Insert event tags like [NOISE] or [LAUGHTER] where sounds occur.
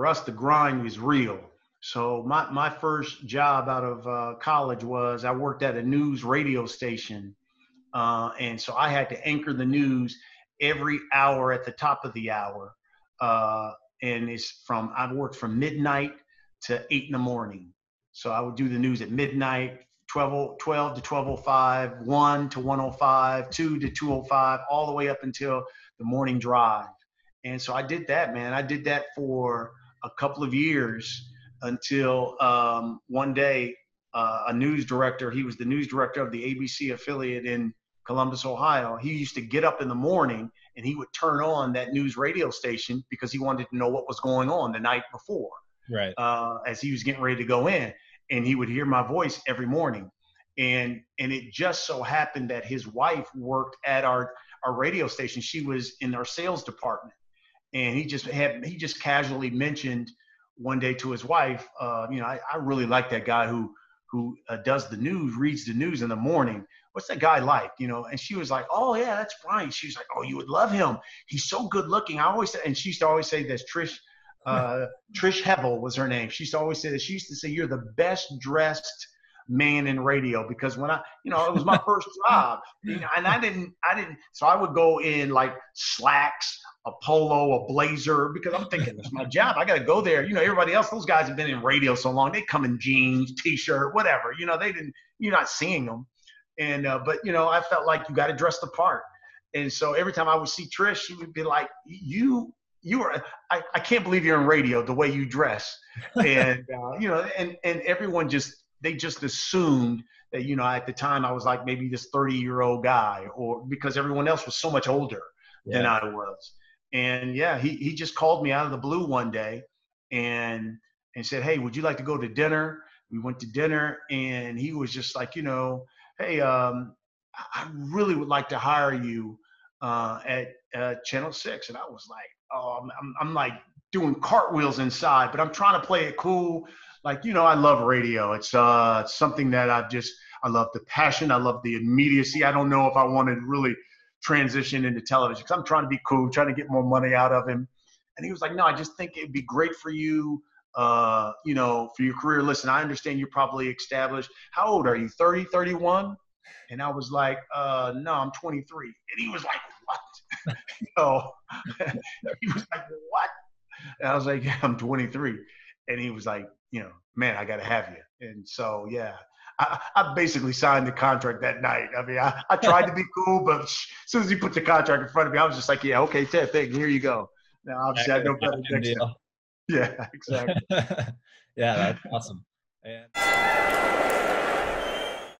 for us, the grind was real. So my, my first job out of uh, college was I worked at a news radio station. Uh, and so I had to anchor the news every hour at the top of the hour. Uh, and it's from, I worked from midnight to eight in the morning. So I would do the news at midnight, 12, 12 to 1205, 1 to 105, 2 to 205, all the way up until the morning drive. And so I did that, man. I did that for a couple of years until um, one day uh, a news director, he was the news director of the ABC affiliate in Columbus, Ohio. He used to get up in the morning and he would turn on that news radio station because he wanted to know what was going on the night before. Right. Uh, as he was getting ready to go in, and he would hear my voice every morning, and and it just so happened that his wife worked at our our radio station. She was in our sales department, and he just had he just casually mentioned one day to his wife, uh, you know, I, I really like that guy who who uh, does the news, reads the news in the morning. What's that guy like? You know, and she was like, oh yeah, that's Brian. She was like, oh, you would love him. He's so good looking. I always and she used to always say this. Trish, uh, [LAUGHS] Trish Hevel was her name. She used to always say that. She used to say, you're the best dressed man in radio because when I, you know, it was my first [LAUGHS] job, you know, and I didn't, I didn't. So I would go in like slacks a polo, a blazer, because I'm thinking it's my job. I got to go there. You know, everybody else, those guys have been in radio so long. They come in jeans, t-shirt, whatever. You know, they didn't. You're not seeing them. And uh, but you know, I felt like you got to dress the part. And so every time I would see Trish, she would be like, "You, you are. I, I can't believe you're in radio the way you dress." And [LAUGHS] uh, you know, and and everyone just they just assumed that you know at the time I was like maybe this 30 year old guy, or because everyone else was so much older yeah. than I was. And yeah, he, he just called me out of the blue one day and and said, Hey, would you like to go to dinner? We went to dinner and he was just like, you know, hey, um, I really would like to hire you uh, at uh, Channel 6. And I was like, oh, I'm, I'm, I'm like doing cartwheels inside, but I'm trying to play it cool. Like, you know, I love radio. It's uh, something that I've just, I love the passion. I love the immediacy. I don't know if I want to really – transition into television because I'm trying to be cool, trying to get more money out of him. And he was like, no, I just think it'd be great for you, uh, you know, for your career. Listen, I understand you're probably established. How old are you? 30, 31? And I was like, uh, no, I'm 23. And he was like, what? [LAUGHS] you know, [LAUGHS] he was like, what? And I was like, yeah, I'm 23. And he was like, you know, man, I got to have you. And so, yeah, I, I, basically signed the contract that night. I mean, I, I tried to be [LAUGHS] cool, but as soon as he put the contract in front of me, I was just like, yeah, okay, Ted, thank here you go. Now, obviously, I know better next time. [LAUGHS] Yeah, exactly. [LAUGHS] yeah, that's awesome. And-